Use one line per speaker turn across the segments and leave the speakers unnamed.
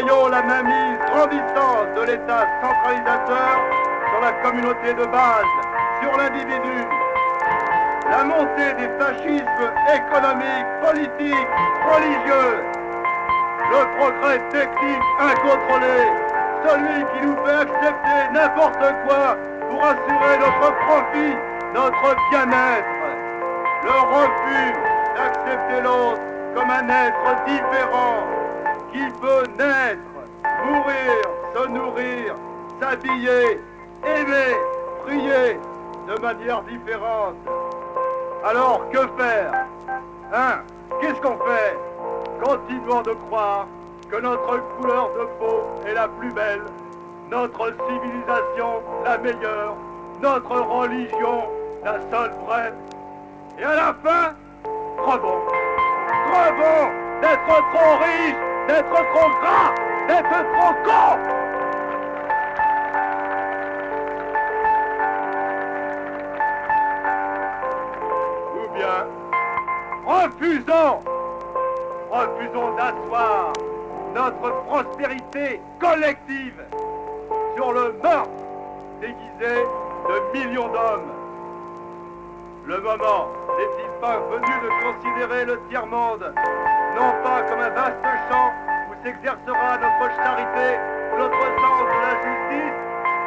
Voyons la mainmise grandissante de l'État centralisateur sur la communauté de base, sur l'individu. La montée des fascismes économiques, politiques, religieux. Le progrès technique incontrôlé, celui qui nous fait accepter n'importe quoi pour assurer notre profit, notre bien-être. Le refus d'accepter l'autre comme un être différent qui peut naître, mourir, se nourrir, s'habiller, aimer, prier de manière différente. Alors que faire? Hein? Qu'est-ce qu'on fait? Continuons de croire que notre couleur de peau est la plus belle, notre civilisation la meilleure, notre religion la seule vraie. Et à la fin, crevons. Crevons d'être trop riches, d'être trop gras, d'être trop cons. Ou bien, refusons, refusons d'asseoir notre prospérité collective sur le meurtre déguisé de millions d'hommes. Le moment n'est-il pas venu de considérer le tiers-monde non pas comme un vaste champ où s'exercera notre charité ou notre sens de la justice,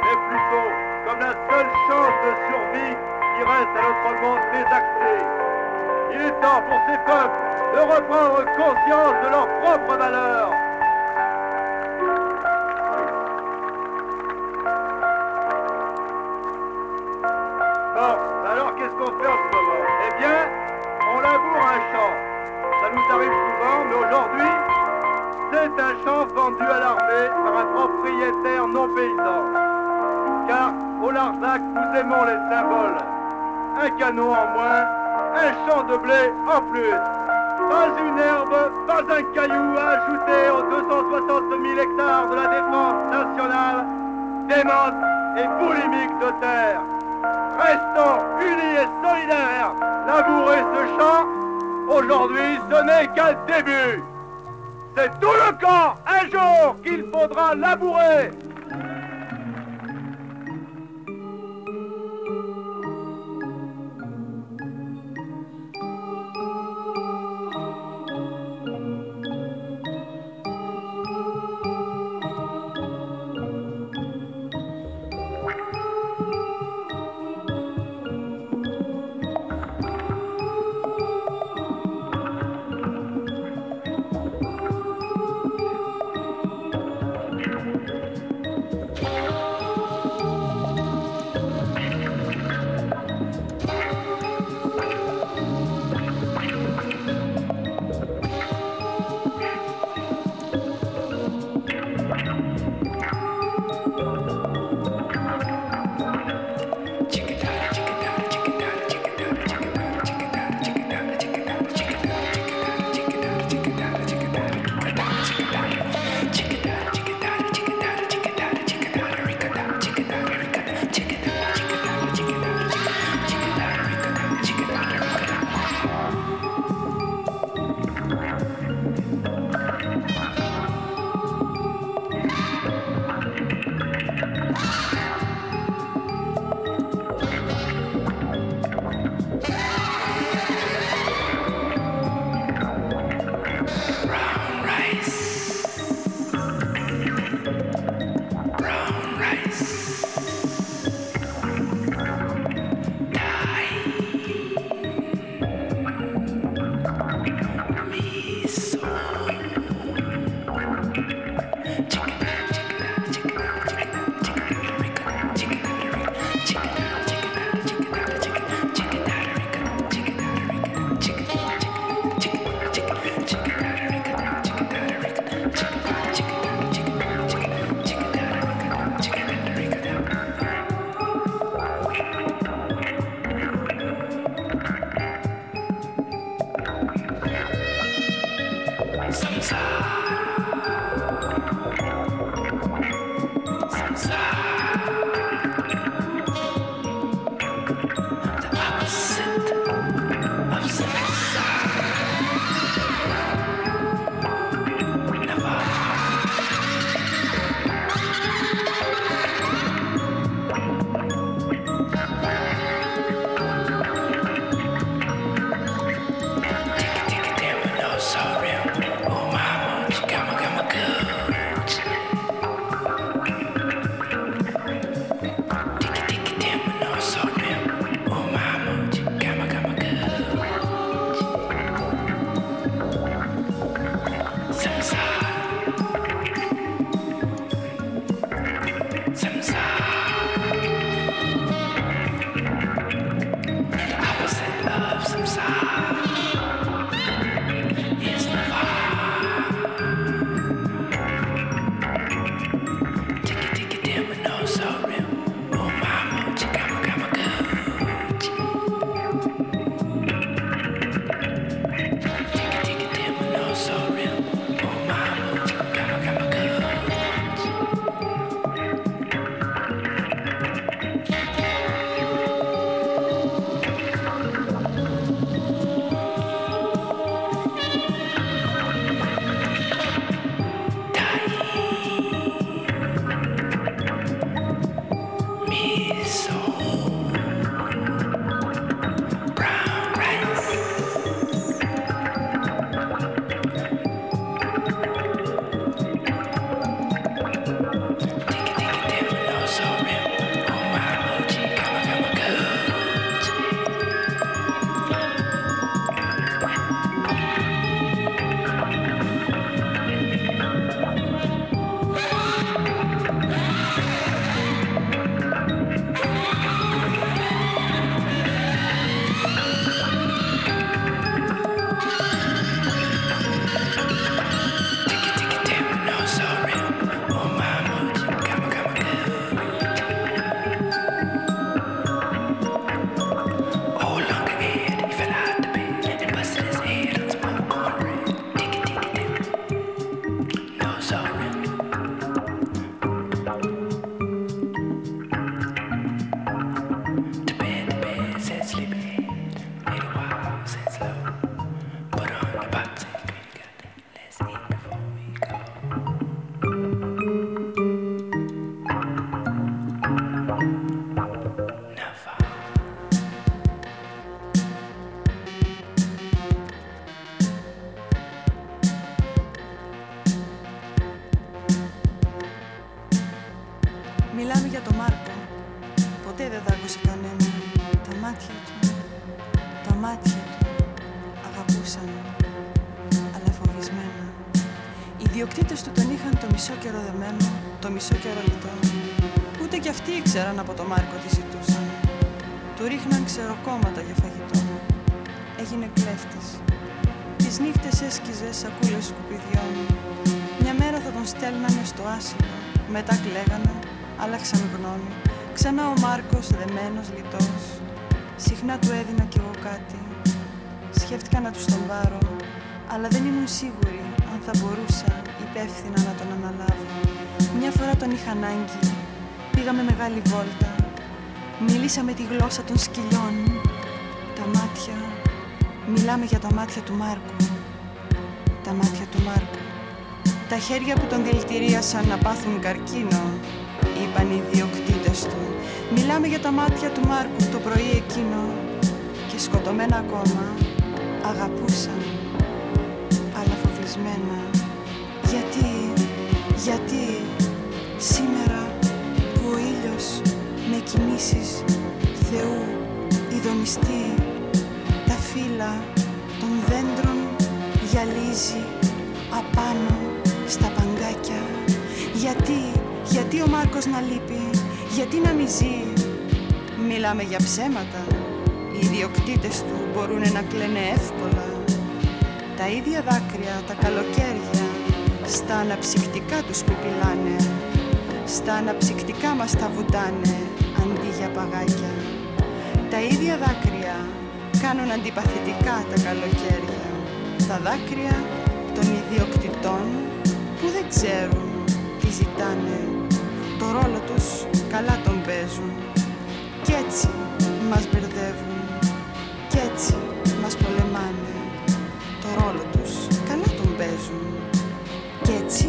mais plutôt comme la seule chance de survie qui reste à notre monde désaxé. Il est temps pour ces peuples de reprendre conscience de leurs propres valeurs. Pas une herbe, pas un caillou à ajouter aux 260 000 hectares de la défense nationale, démente et boulimique de terre. Restons unis et solidaires. Labourer ce champ, aujourd'hui, ce n'est qu'un début. C'est tout le camp, un jour, qu'il faudra labourer.
Ήξεραν από το Μάρκο τι ζητούσαν. Του ρίχναν ξεροκόμματα για φαγητό. Έγινε κλέφτης. Τις νύχτες έσκιζε σακούλες σκουπιδιών. Μια μέρα θα τον στέλνανε στο άσυλο. Μετά κλαίγανε, άλλαξαν γνώμη. Ξανά ο Μάρκος δεμένος λιτός. Συχνά του έδινα κι εγώ κάτι. Σκέφτηκα να τους τον πάρω, αλλά δεν ήμουν σίγουρη αν θα μπορούσα υπεύθυνα να τον αναλάβω. Μια φορά τον είχα ανάγκη. Πήγαμε μεγάλη βόλτα. Μίλησαμε τη γλώσσα των σκυλιών Τα μάτια. Μιλάμε για τα μάτια του Μάρκου. Τα μάτια του Μάρκου. Τα χέρια που τον δηλητηρίασαν να πάθουν καρκίνο Είπαν οι διοκτήτες του. Μιλάμε για τα μάτια του Μάρκου το πρωί εκείνο. Και σκοτωμένα ακόμα Αγαπούσαν. Αλλά φοβισμένα. Γιατί, γιατί Σήμερα με κινήσεις Θεού ειδονιστή τα φύλλα των δέντρων γυαλίζει απάνω στα παγκάκια. Γιατί, γιατί ο Μάρκος να λείπει γιατί να μη ζει; Μιλάμε για ψέματα. Οι ιδιοκτήτες του μπορούν να κλαίνε εύκολα. Τα ίδια δάκρυα τα καλοκαίρια στα αναψυκτικά τους πιπιλάνε στα αναψυκτικά μας τα βουτάνε αντί για παγάκια. Τα ίδια δάκρυα κάνουν αντιπαθητικά τα καλοκαίρια. Τα δάκρυα των ιδιοκτητών που δεν ξέρουν τι ζητάνε. Το ρόλο τους καλά τον παίζουν. Κι έτσι μας μπερδεύουν. Κι έτσι μας πολεμάνε. Το ρόλο τους καλά τον παίζουν. Κι έτσι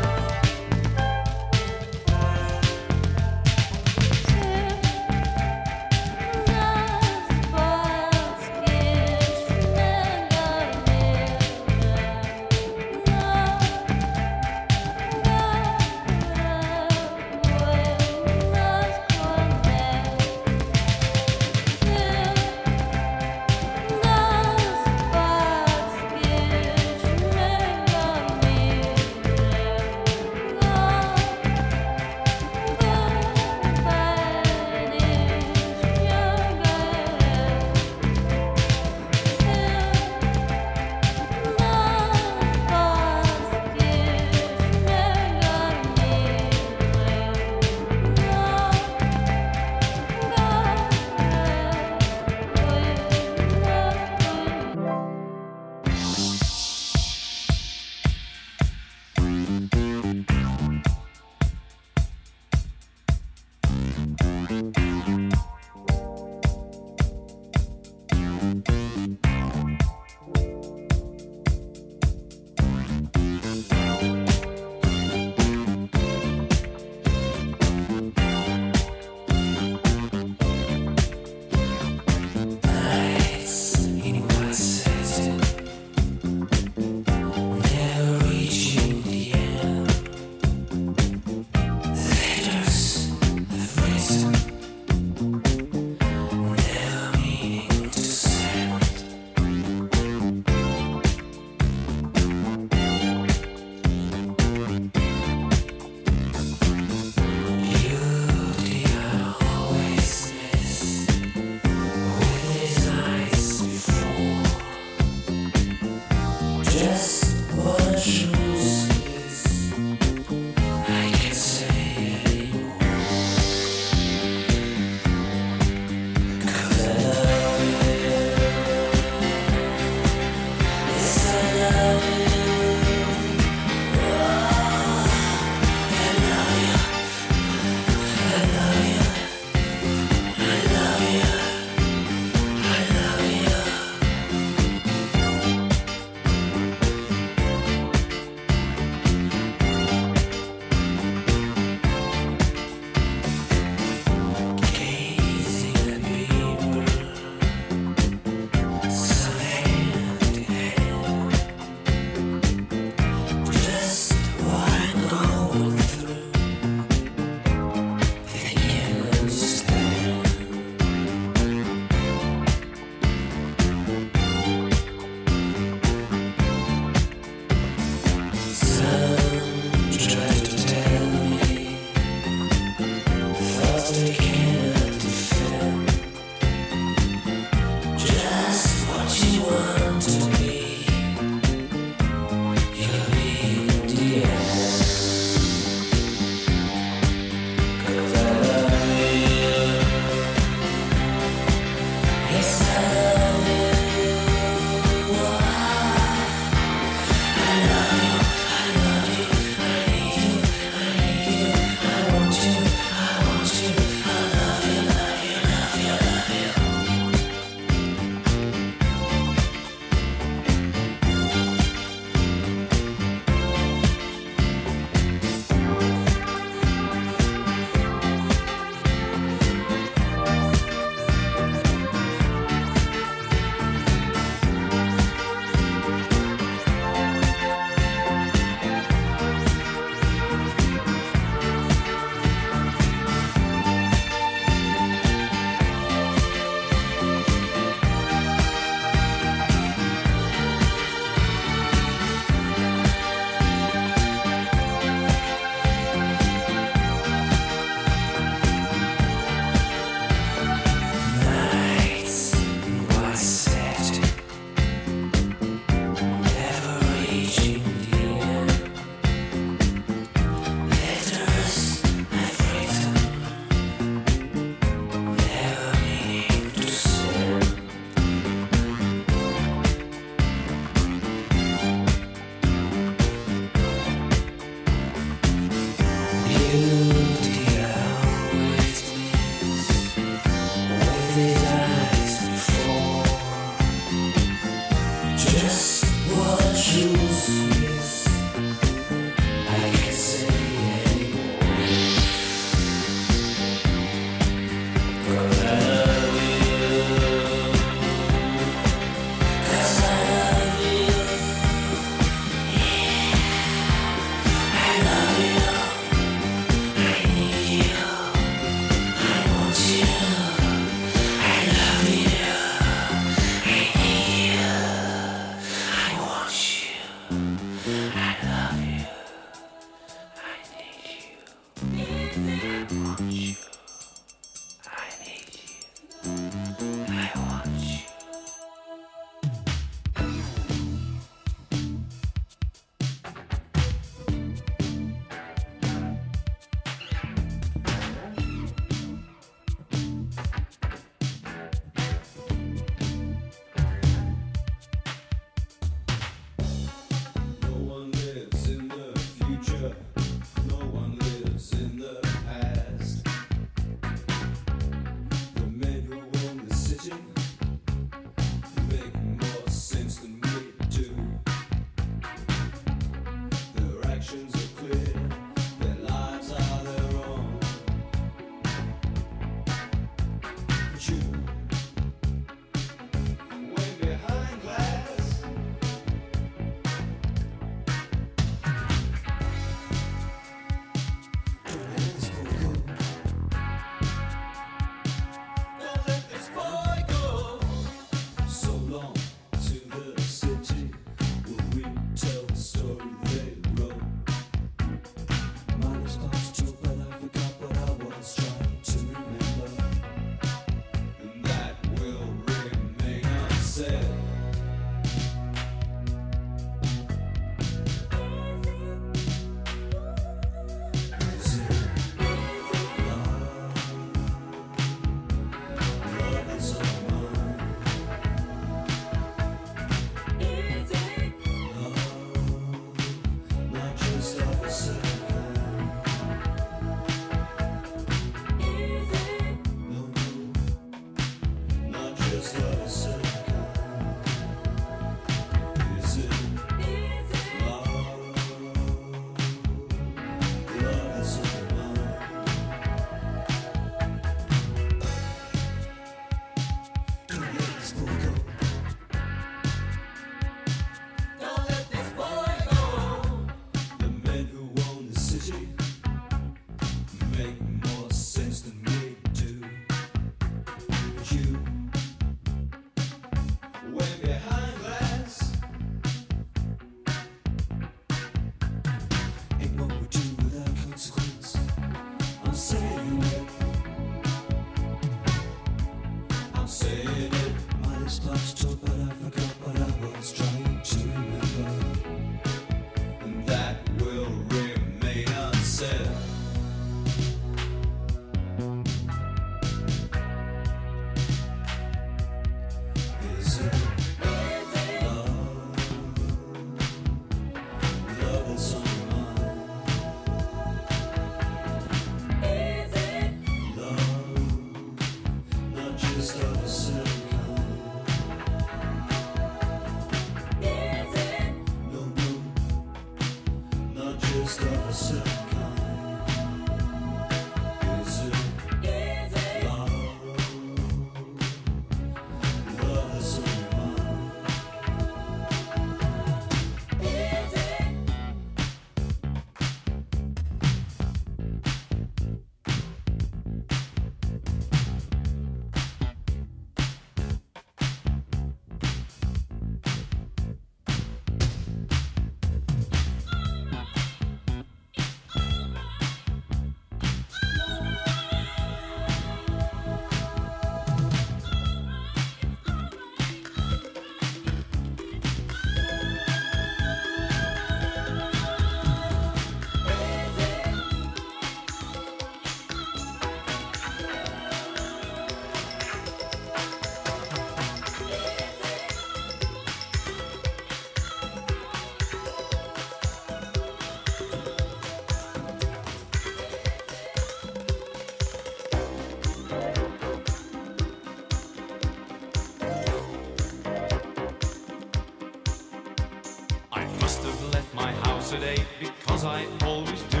today because I always do.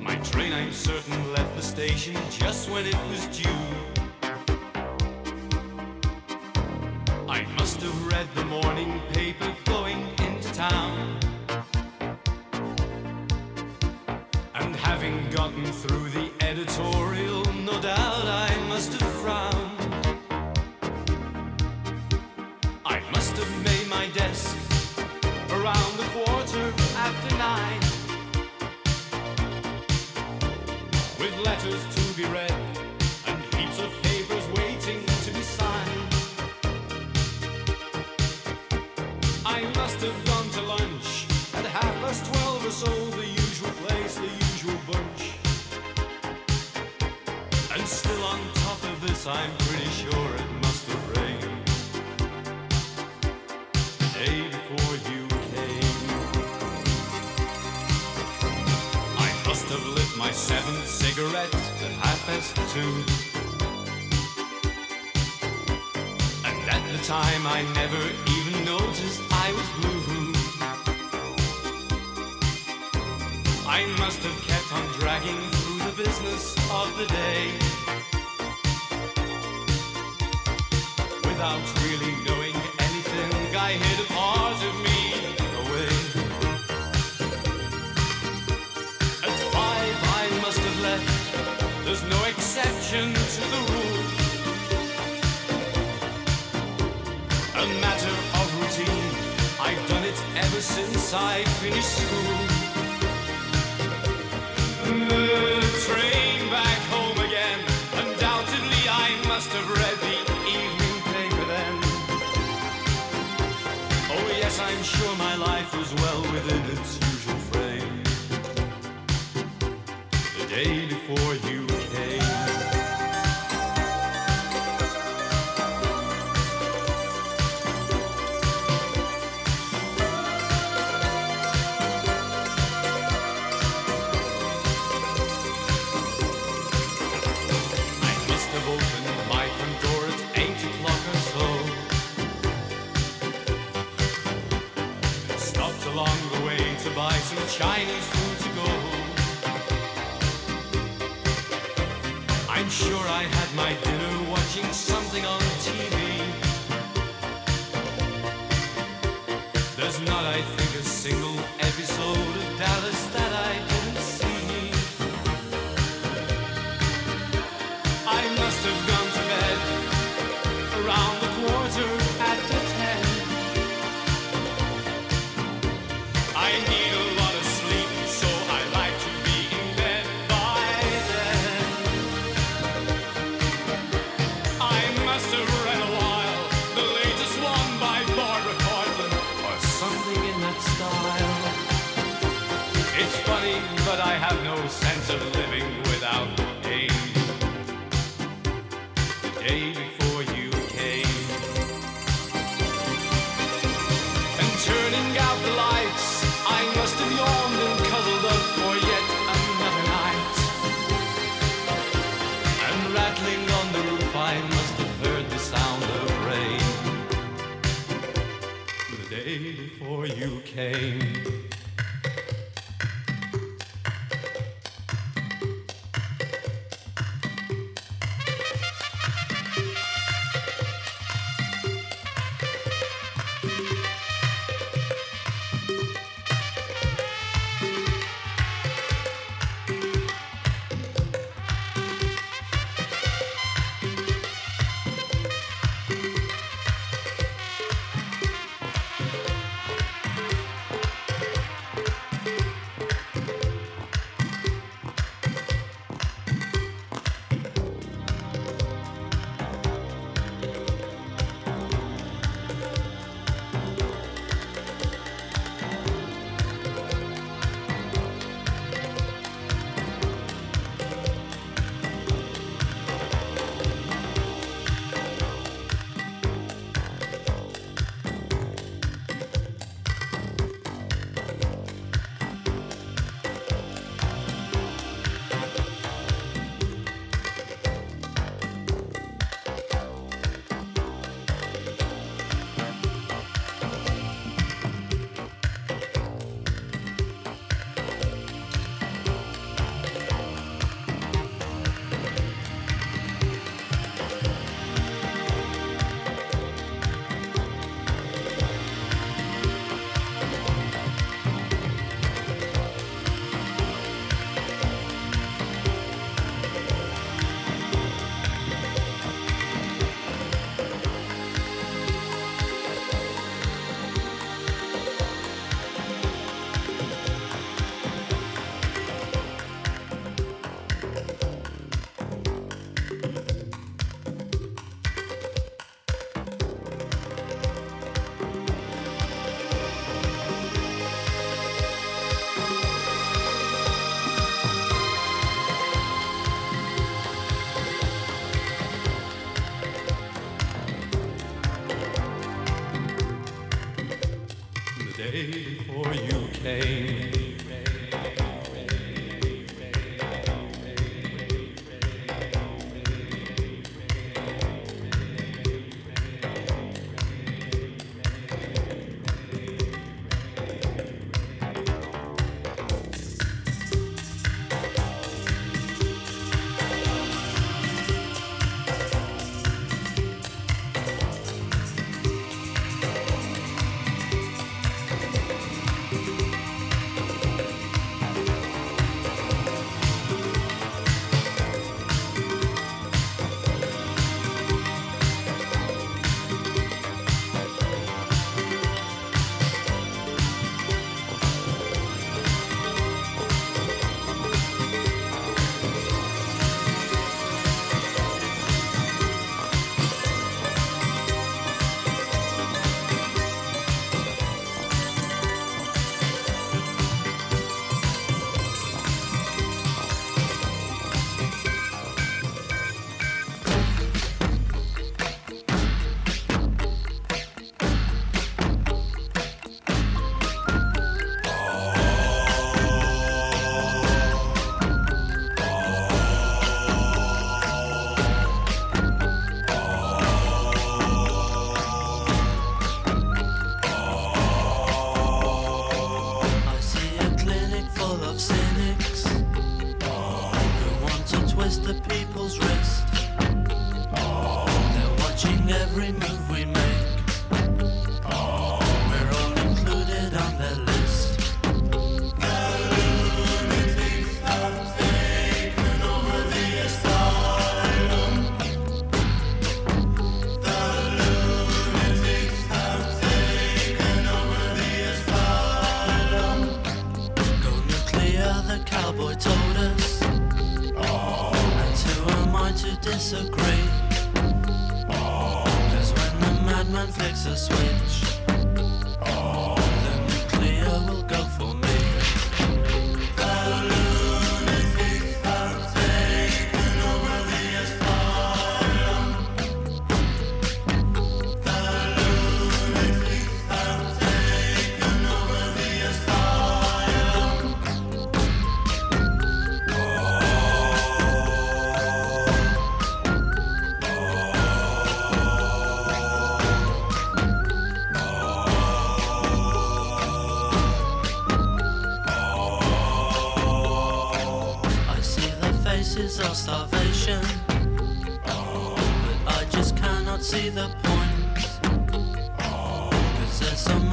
My train, I'm certain, left the station just when it was due. too. And at the time, I never even noticed I was blue. I must have kept on dragging through the business of the day. exception to the rule. A matter of routine. I've done it ever since I finished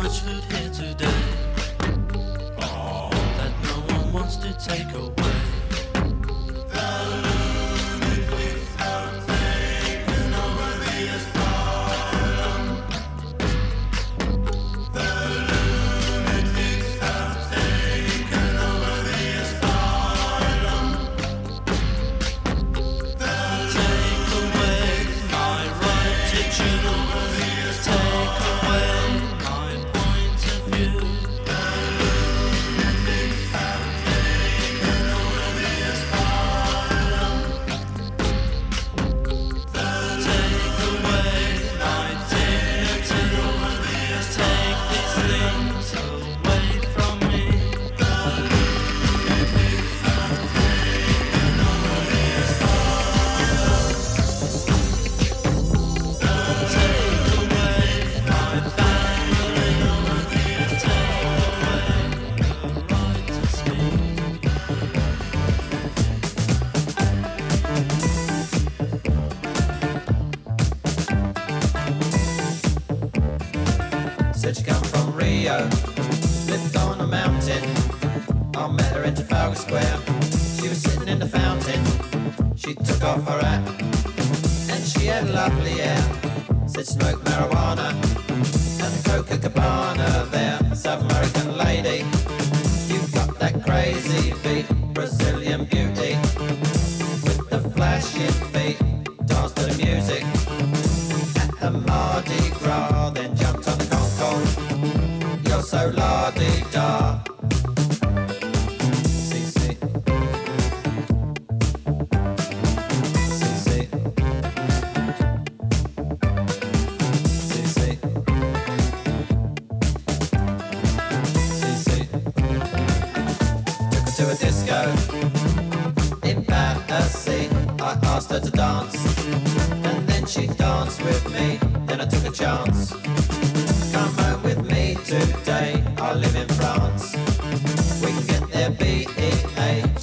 much loot here today that no
one wants to take away. I live in France. We can get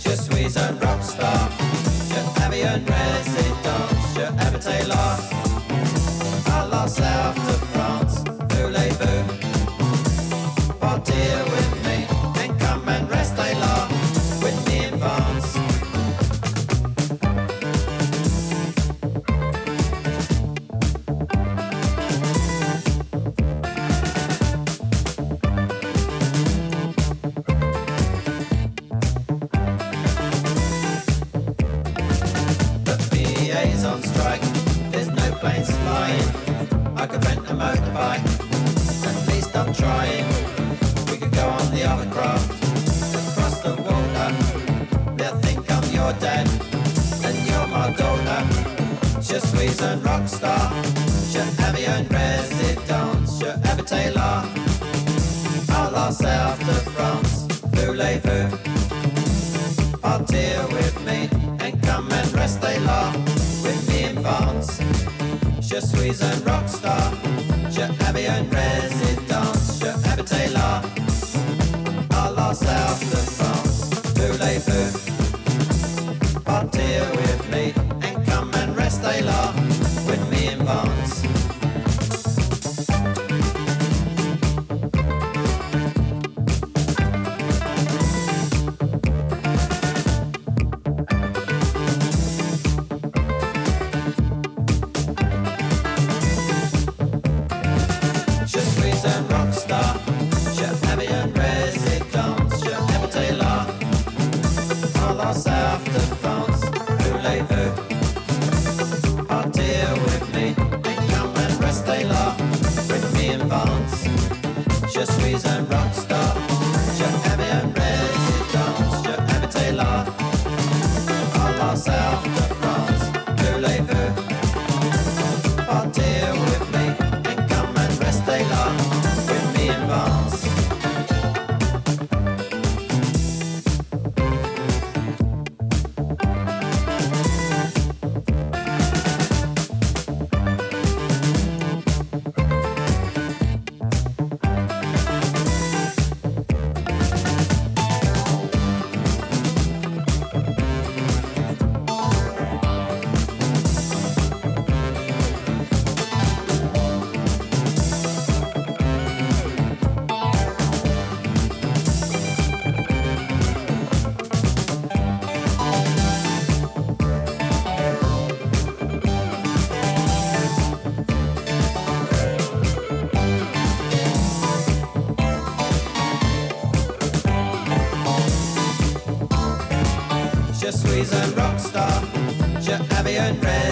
just squeeze and rock star. Just have your own. happy and
red.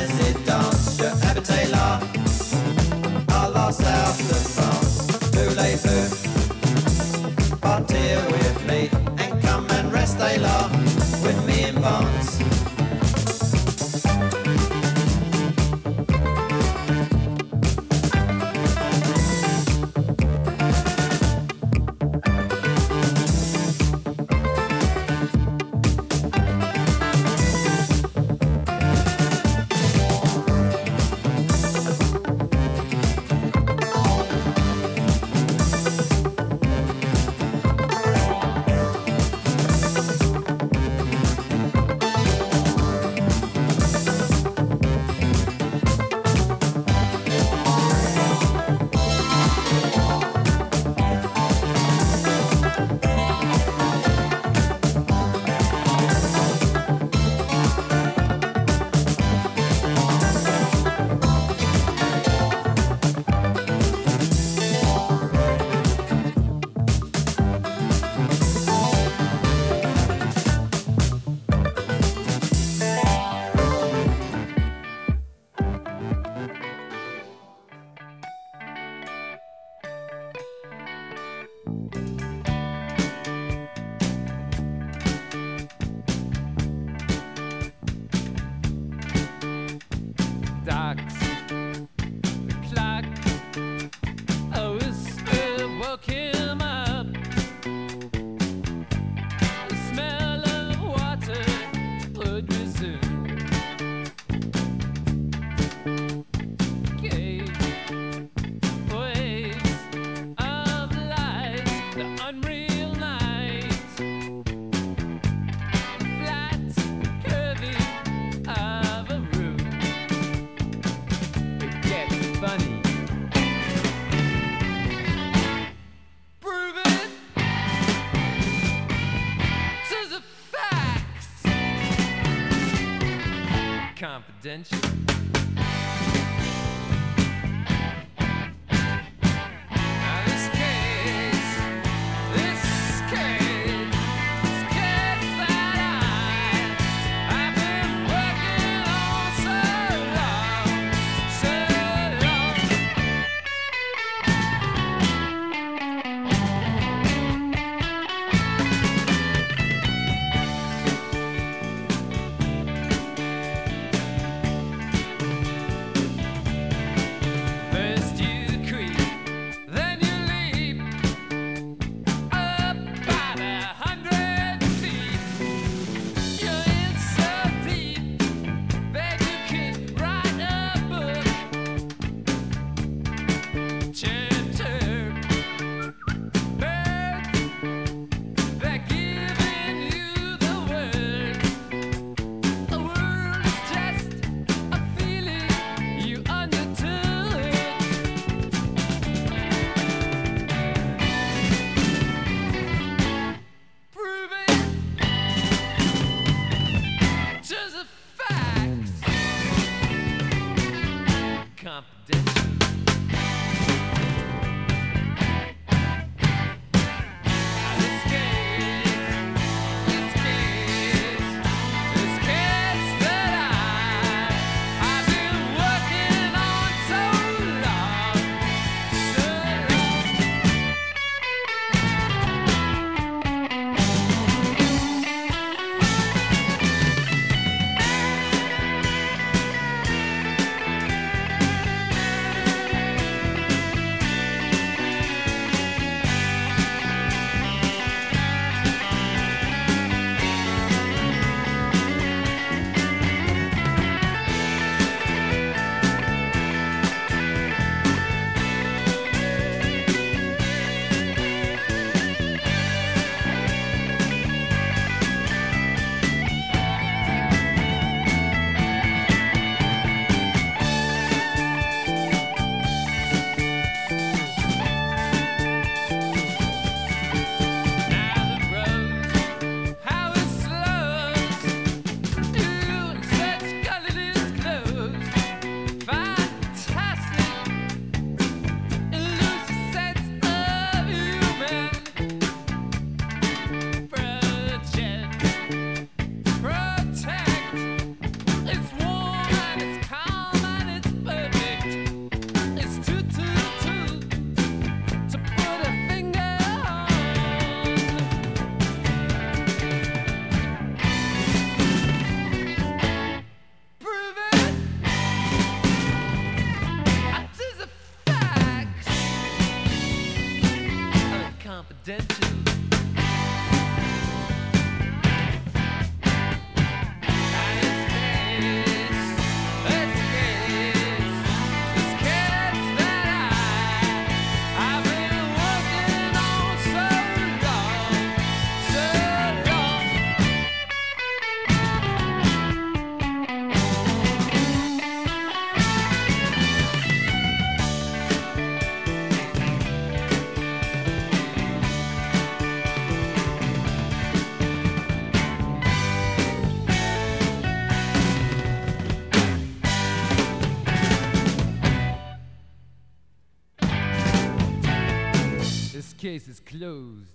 case is closed.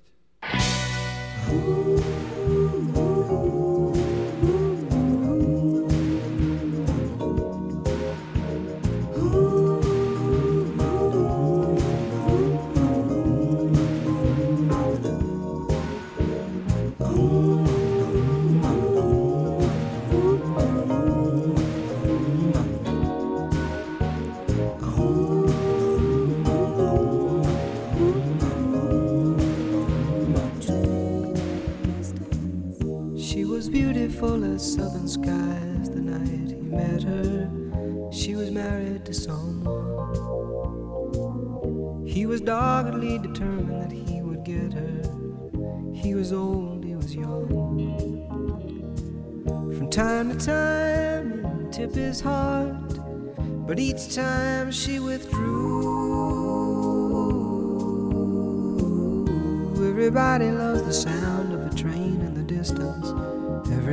southern skies the night he met her. She was married to someone. He was doggedly determined that he would get her. He was old, he was young. From time to time, he'd tip his heart, but each time she withdrew. Everybody loves the sound of a train in the distance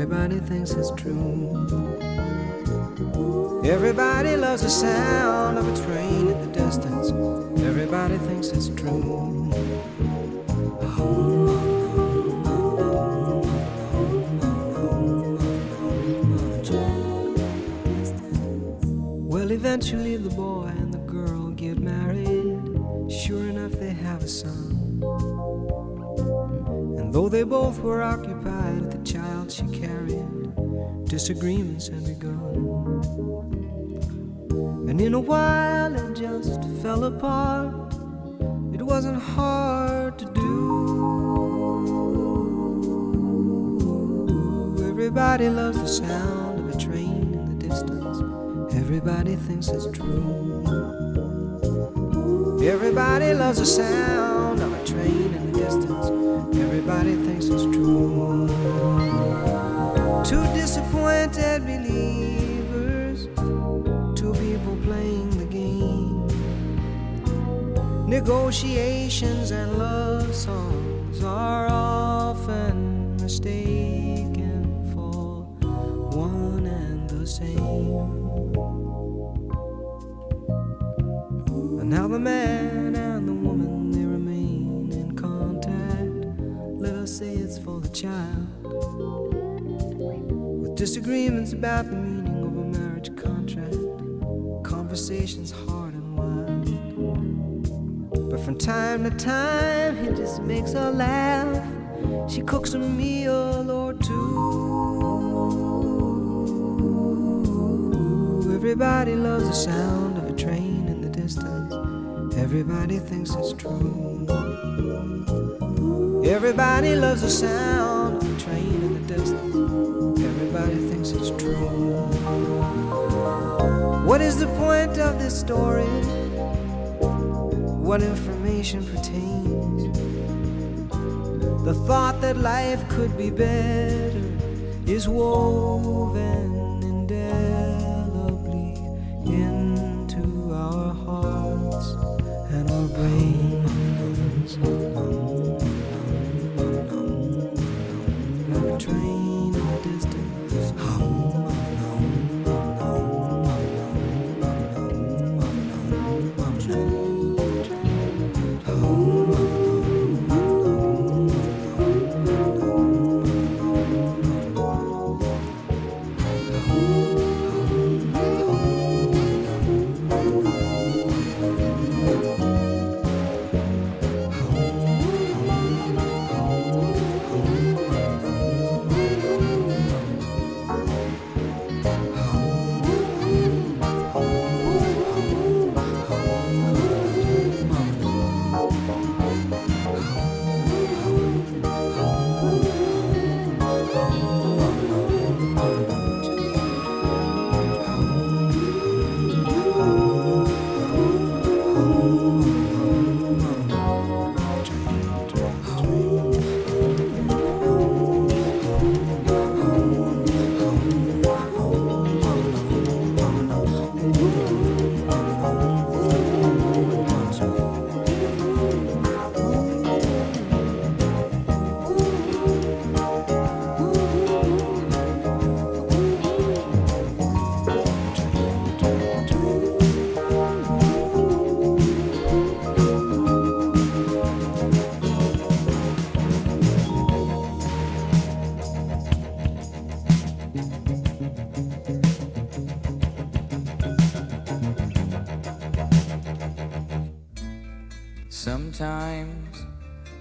everybody thinks it's true. Everybody loves the sound of a train in the distance. Everybody thinks it's true. Well, eventually the boy and the girl get married. Sure enough, they have a son. And though they both were occupied, carried, disagreements had begun. And in a while, it just fell apart. It wasn't hard to do. Everybody loves the sound of a train in the distance. Everybody thinks it's true. Everybody loves the sound of a train in the distance. Everybody thinks it's true. Two disappointed believers, two people playing the game. Negotiations and love songs are often mistaken for one and the same. And now the man and the woman they remain in contact. Let us say it's for the child. Disagreements about the meaning of a marriage contract, conversations hard and wild. But from time to time, he just makes her laugh. She cooks a meal or two. Everybody loves the sound of a train in the distance. Everybody thinks it's true. Everybody loves the sound of a train in the distance. Everybody thinks it's true. What is the point of this story? What information pertains? The thought that life could be better is woven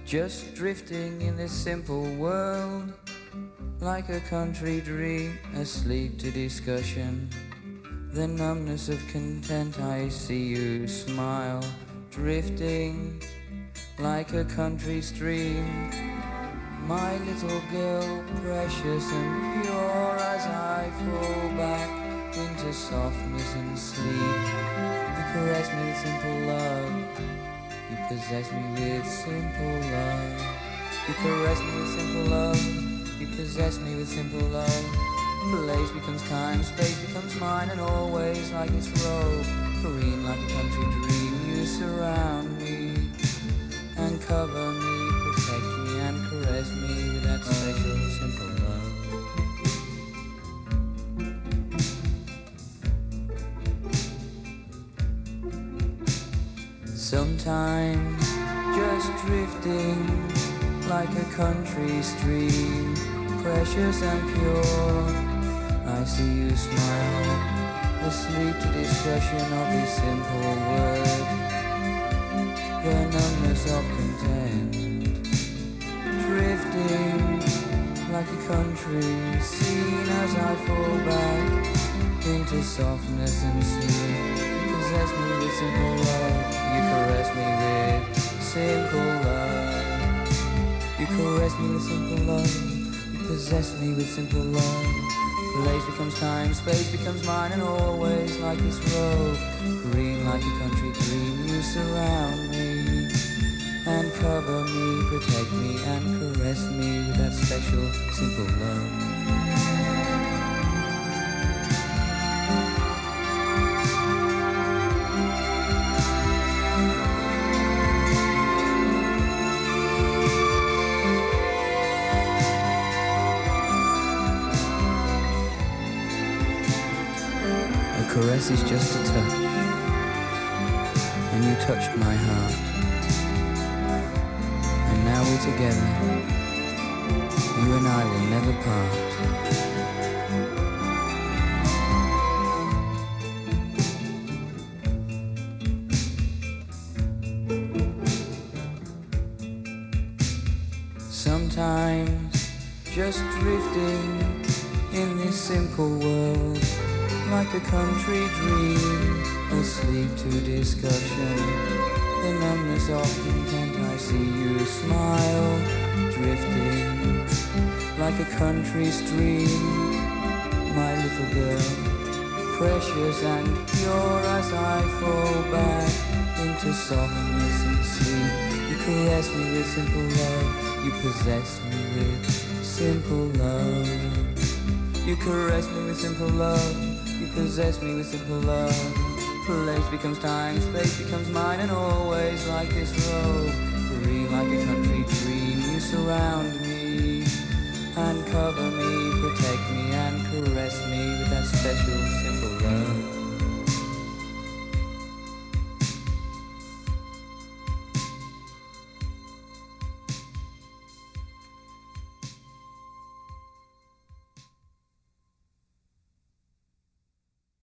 just drifting in this simple world, like a country dream asleep to discussion. The numbness of content, I see you smile, drifting like a country stream. My little girl, precious and pure as I fall back into softness and sleep. You caress me with simple love. You possess me with simple love. You caress me with simple love. You possess me with simple love. Place becomes time, space becomes mine, and always like this robe, green like a country dream. You surround me and cover me, protect me and caress me with that special simple Sometimes just drifting like a country stream, precious and pure. I see you smile, asleep to discussion of this simple word. The numbness of content, drifting like a country scene as I fall back into softness and sleep. Possess me with simple love. You caress me with simple love. You caress me with simple love. You possess me with simple love. Place becomes time, space becomes mine, and always like this road. Green like a country dream, you surround me and cover me, protect me, and caress me with that special, simple love. Caress is just a touch, and you touched my heart. And now we're together. You and I will never part. Like a country dream, asleep to discussion. The numbness of content, I see you smile, drifting like a country stream, my little girl, precious and pure as I fall back into softness and sleep. You caress me with simple love, you possess me with simple love. You caress me with simple love, Possess me with simple love. Place becomes time, space becomes mine, and always like this road. Green like a country dream, you surround me and cover me, protect me and caress me with that special simple love.